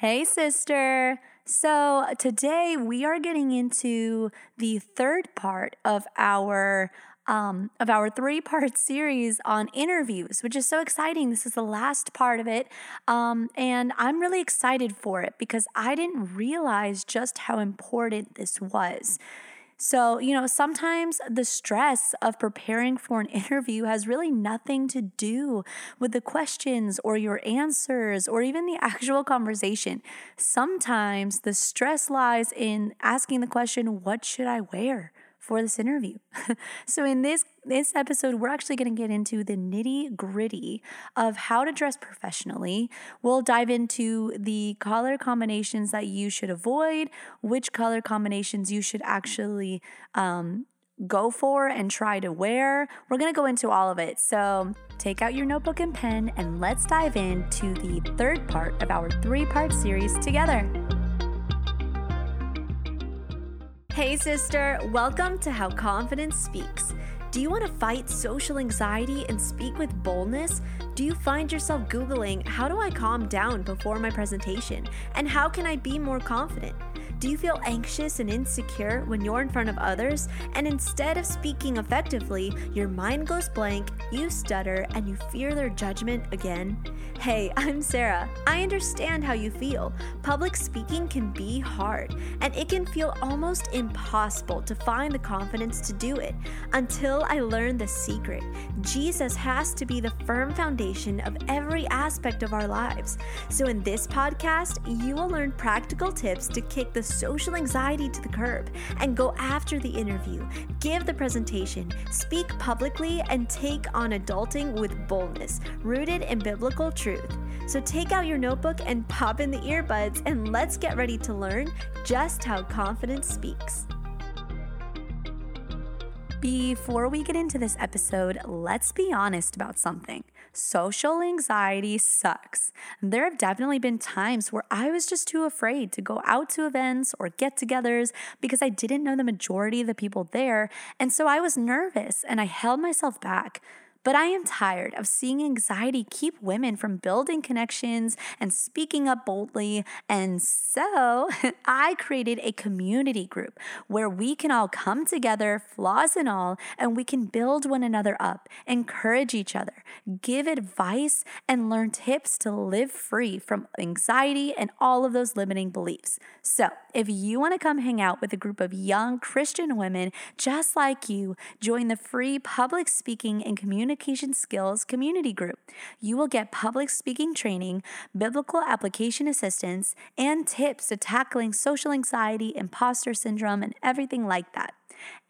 Hey, sister. So, today we are getting into the third part of our um, of our three part series on interviews, which is so exciting. This is the last part of it. Um, and I'm really excited for it because I didn't realize just how important this was. So, you know, sometimes the stress of preparing for an interview has really nothing to do with the questions or your answers or even the actual conversation. Sometimes the stress lies in asking the question, What should I wear? For this interview. so in this this episode, we're actually going to get into the nitty gritty of how to dress professionally. We'll dive into the color combinations that you should avoid, which color combinations you should actually um, go for and try to wear. We're going to go into all of it. So take out your notebook and pen and let's dive into the third part of our three part series together. Hey, sister, welcome to How Confidence Speaks. Do you want to fight social anxiety and speak with boldness? Do you find yourself Googling, How do I calm down before my presentation? And how can I be more confident? Do you feel anxious and insecure when you're in front of others? And instead of speaking effectively, your mind goes blank, you stutter, and you fear their judgment again? Hey, I'm Sarah. I understand how you feel. Public speaking can be hard, and it can feel almost impossible to find the confidence to do it until I learned the secret. Jesus has to be the firm foundation of every aspect of our lives. So, in this podcast, you will learn practical tips to kick the social anxiety to the curb and go after the interview, give the presentation, speak publicly, and take on adulting with boldness, rooted in biblical truth. So take out your notebook and pop in the earbuds, and let's get ready to learn just how confidence speaks. Before we get into this episode, let's be honest about something. Social anxiety sucks. There have definitely been times where I was just too afraid to go out to events or get togethers because I didn't know the majority of the people there. And so I was nervous and I held myself back. But I am tired of seeing anxiety keep women from building connections and speaking up boldly. And so I created a community group where we can all come together, flaws and all, and we can build one another up, encourage each other, give advice, and learn tips to live free from anxiety and all of those limiting beliefs. So if you want to come hang out with a group of young Christian women just like you, join the free public speaking and communication communication skills community group. You will get public speaking training, biblical application assistance, and tips to tackling social anxiety, imposter syndrome, and everything like that.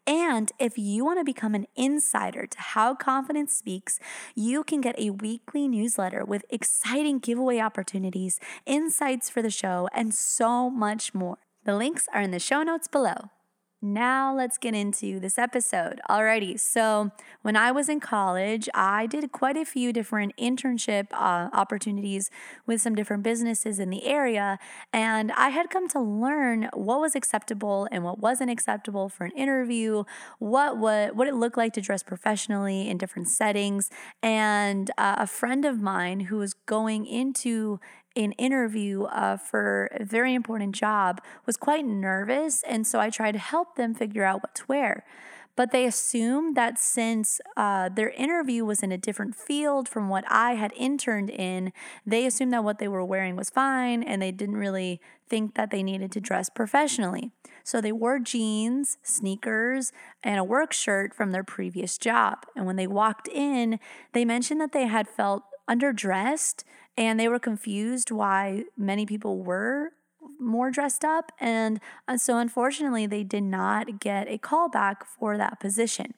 And if you want to become an insider to how confidence speaks, you can get a weekly newsletter with exciting giveaway opportunities, insights for the show, and so much more. The links are in the show notes below. Now let's get into this episode. Alrighty, so when I was in college, I did quite a few different internship uh, opportunities with some different businesses in the area, and I had come to learn what was acceptable and what wasn't acceptable for an interview, what what what it looked like to dress professionally in different settings. And uh, a friend of mine who was going into an interview uh, for a very important job was quite nervous. And so I tried to help them figure out what to wear. But they assumed that since uh, their interview was in a different field from what I had interned in, they assumed that what they were wearing was fine and they didn't really think that they needed to dress professionally. So they wore jeans, sneakers, and a work shirt from their previous job. And when they walked in, they mentioned that they had felt underdressed and they were confused why many people were more dressed up. And uh, so, unfortunately, they did not get a callback for that position.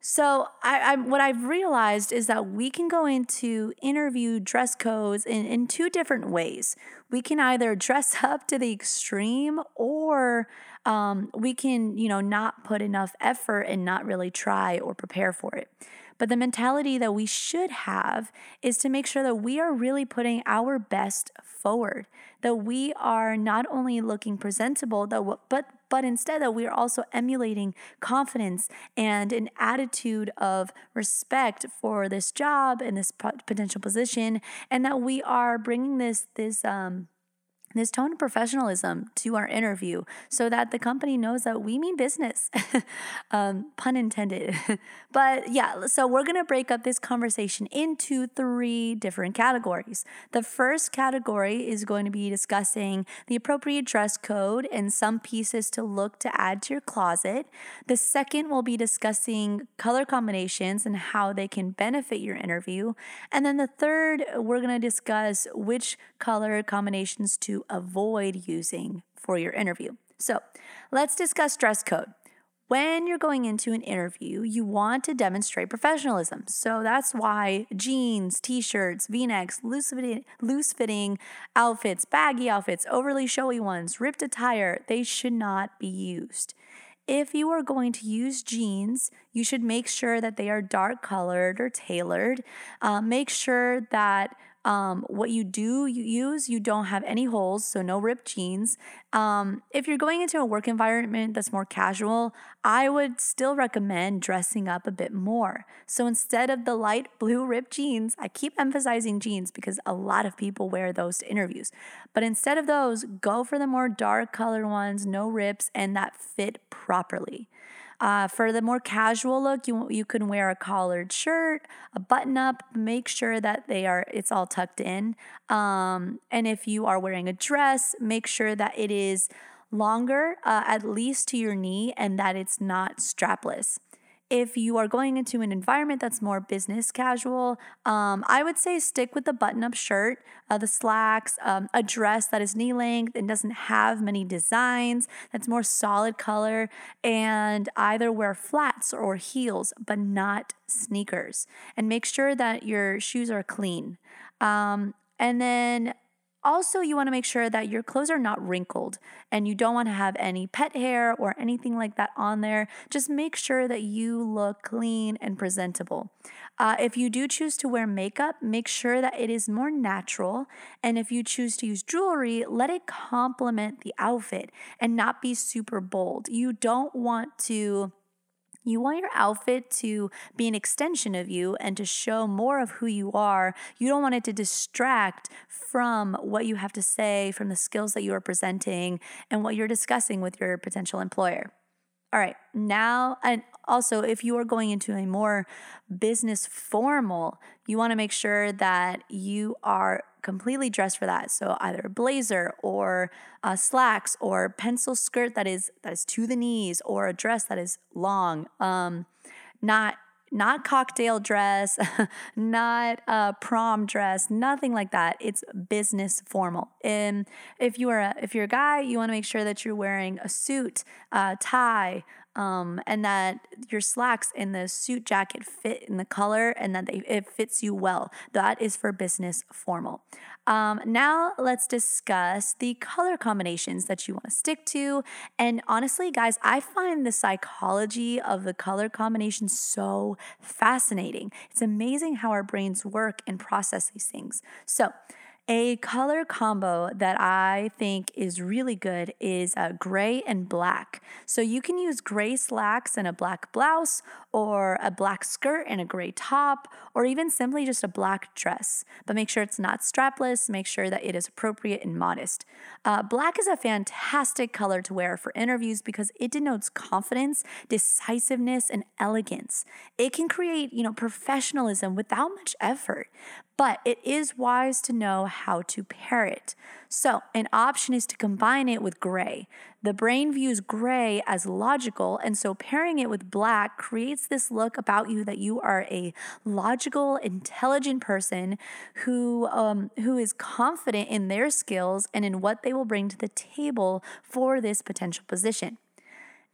So, I, I, what I've realized is that we can go into interview dress codes in, in two different ways. We can either dress up to the extreme, or um, we can, you know, not put enough effort and not really try or prepare for it. But the mentality that we should have is to make sure that we are really putting our best forward, that we are not only looking presentable, that but but instead that we are also emulating confidence and an attitude of respect for this job and this potential position, and that we are bringing this this um, this tone of professionalism to our interview so that the company knows that we mean business. um, pun intended. but yeah, so we're going to break up this conversation into three different categories. The first category is going to be discussing the appropriate dress code and some pieces to look to add to your closet. The second will be discussing color combinations and how they can benefit your interview. And then the third, we're going to discuss which color combinations to avoid using for your interview. So let's discuss dress code. When you're going into an interview, you want to demonstrate professionalism. So that's why jeans, t shirts, v necks, loose fitting, outfits, baggy outfits, overly showy ones, ripped attire, they should not be used. If you are going to use jeans, you should make sure that they are dark colored or tailored. Uh, make sure that um, what you do use, you don't have any holes, so no ripped jeans. Um, if you're going into a work environment that's more casual, I would still recommend dressing up a bit more. So instead of the light blue ripped jeans, I keep emphasizing jeans because a lot of people wear those to interviews. But instead of those, go for the more dark colored ones, no rips, and that fit properly. Uh, for the more casual look, you you can wear a collared shirt, a button up. Make sure that they are it's all tucked in. Um, and if you are wearing a dress, make sure that it is longer, uh, at least to your knee, and that it's not strapless. If you are going into an environment that's more business casual, um, I would say stick with the button up shirt, uh, the slacks, um, a dress that is knee length and doesn't have many designs, that's more solid color, and either wear flats or heels, but not sneakers. And make sure that your shoes are clean. Um, and then also, you want to make sure that your clothes are not wrinkled and you don't want to have any pet hair or anything like that on there. Just make sure that you look clean and presentable. Uh, if you do choose to wear makeup, make sure that it is more natural. And if you choose to use jewelry, let it complement the outfit and not be super bold. You don't want to you want your outfit to be an extension of you and to show more of who you are. You don't want it to distract from what you have to say, from the skills that you are presenting, and what you're discussing with your potential employer. All right, now, and also if you are going into a more business formal, you want to make sure that you are completely dressed for that. So either a blazer or uh, slacks or pencil skirt that is that is to the knees or a dress that is long. Um, not not cocktail dress, not a prom dress, nothing like that. It's business formal. And if you are a, if you're a guy, you want to make sure that you're wearing a suit, uh, tie, um, and that your slacks and the suit jacket fit in the color and that they, it fits you well. That is for business formal. Um, now let's discuss the color combinations that you want to stick to. And honestly, guys, I find the psychology of the color combination so fascinating. It's amazing how our brains work and process these things. So, a color combo that I think is really good is uh, gray and black. So you can use gray slacks and a black blouse, or a black skirt and a gray top, or even simply just a black dress. But make sure it's not strapless, make sure that it is appropriate and modest. Uh, black is a fantastic color to wear for interviews because it denotes confidence, decisiveness, and elegance. It can create, you know, professionalism without much effort but it is wise to know how to pair it. So, an option is to combine it with gray. The brain views gray as logical, and so pairing it with black creates this look about you that you are a logical, intelligent person who um, who is confident in their skills and in what they will bring to the table for this potential position.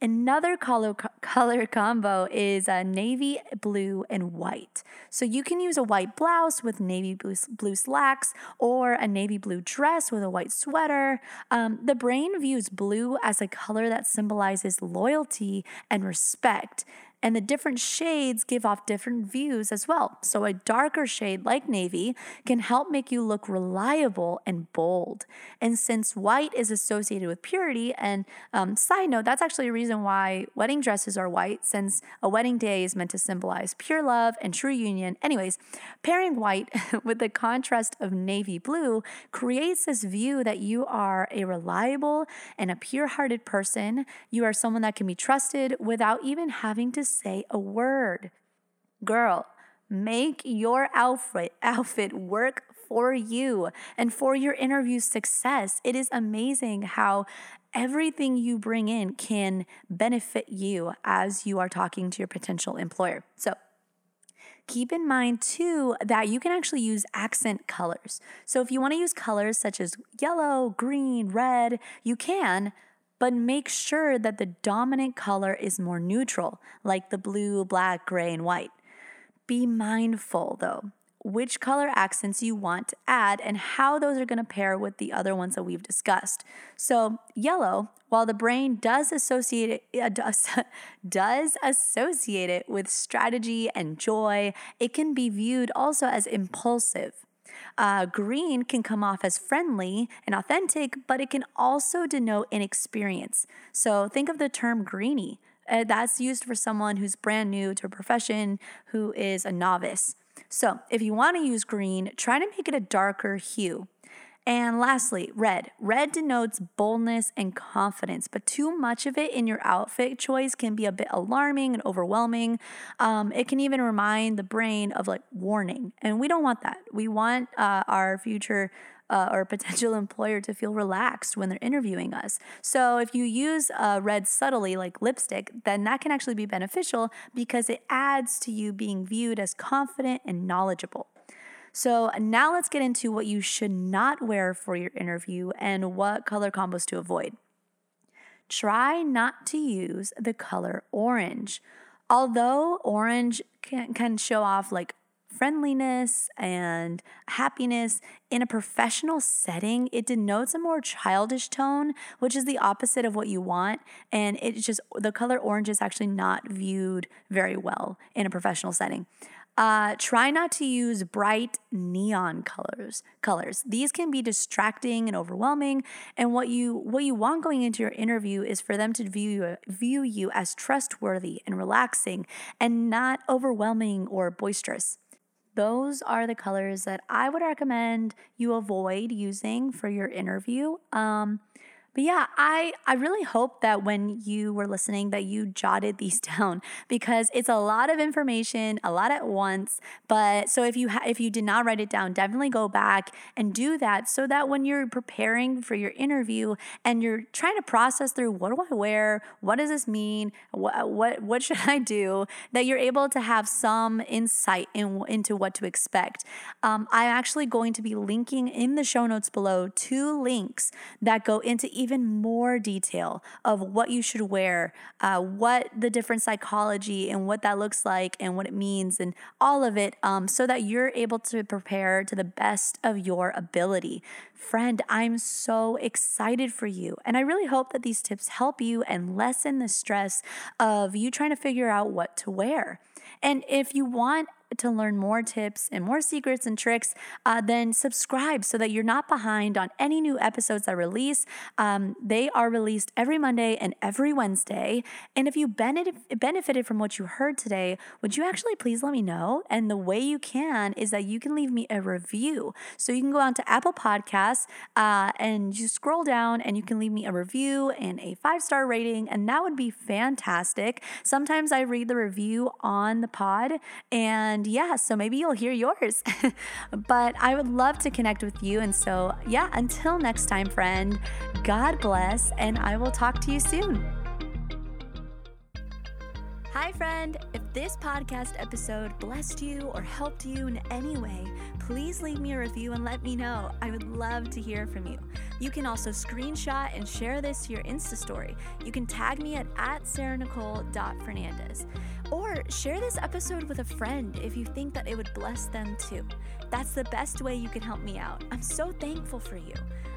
Another color, color combo is a navy blue and white. So you can use a white blouse with navy blue, blue slacks or a navy blue dress with a white sweater. Um, the brain views blue as a color that symbolizes loyalty and respect. And the different shades give off different views as well. So a darker shade like navy can help make you look reliable and bold. And since white is associated with purity, and um, side note, that's actually a reason why wedding dresses are white, since a wedding day is meant to symbolize pure love and true union. Anyways, pairing white with the contrast of navy blue creates this view that you are a reliable and a pure hearted person. You are someone that can be trusted without even having to say a word. Girl, make your outfit outfit work for you and for your interview success. It is amazing how everything you bring in can benefit you as you are talking to your potential employer. So, keep in mind too that you can actually use accent colors. So, if you want to use colors such as yellow, green, red, you can, but make sure that the dominant color is more neutral, like the blue, black, gray, and white. Be mindful though which color accents you want to add and how those are going to pair with the other ones that we've discussed. So, yellow, while the brain does associate it, does, does associate it with strategy and joy, it can be viewed also as impulsive. Uh, green can come off as friendly and authentic, but it can also denote inexperience. So think of the term greenie. Uh, that's used for someone who's brand new to a profession, who is a novice. So if you want to use green, try to make it a darker hue. And lastly, red. Red denotes boldness and confidence, but too much of it in your outfit choice can be a bit alarming and overwhelming. Um, it can even remind the brain of like warning, and we don't want that. We want uh, our future uh, or potential employer to feel relaxed when they're interviewing us. So if you use uh, red subtly, like lipstick, then that can actually be beneficial because it adds to you being viewed as confident and knowledgeable. So now let's get into what you should not wear for your interview and what color combos to avoid. Try not to use the color orange. Although orange can, can show off like friendliness and happiness in a professional setting, it denotes a more childish tone, which is the opposite of what you want. And it's just the color orange is actually not viewed very well in a professional setting. Uh, try not to use bright neon colors. Colors. These can be distracting and overwhelming. And what you what you want going into your interview is for them to view you, view you as trustworthy and relaxing, and not overwhelming or boisterous. Those are the colors that I would recommend you avoid using for your interview. Um, but yeah, I I really hope that when you were listening that you jotted these down because it's a lot of information, a lot at once. But so if you ha- if you did not write it down, definitely go back and do that so that when you're preparing for your interview and you're trying to process through what do I wear, what does this mean, what what what should I do, that you're able to have some insight in, into what to expect. Um, I'm actually going to be linking in the show notes below two links that go into even more detail of what you should wear, uh, what the different psychology and what that looks like and what it means, and all of it, um, so that you're able to prepare to the best of your ability. Friend, I'm so excited for you. And I really hope that these tips help you and lessen the stress of you trying to figure out what to wear. And if you want to learn more tips and more secrets and tricks, uh, then subscribe so that you're not behind on any new episodes I release. Um, they are released every Monday and every Wednesday. And if you benefited from what you heard today, would you actually please let me know? And the way you can is that you can leave me a review. So you can go on to Apple Podcasts uh, and you scroll down and you can leave me a review and a five star rating, and that would be fantastic. Sometimes I read the review on the pod and and yeah, so maybe you'll hear yours. but I would love to connect with you. And so, yeah, until next time, friend, God bless, and I will talk to you soon. Hi, friend. If this podcast episode blessed you or helped you in any way, please leave me a review and let me know. I would love to hear from you. You can also screenshot and share this to your Insta story. You can tag me at, at sarahnicole.fernandez. Or share this episode with a friend if you think that it would bless them too. That's the best way you can help me out. I'm so thankful for you.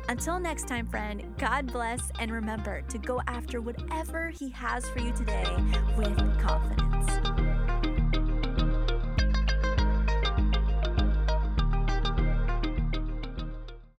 Until next time, friend, God bless, and remember to go after whatever He has for you today with confidence.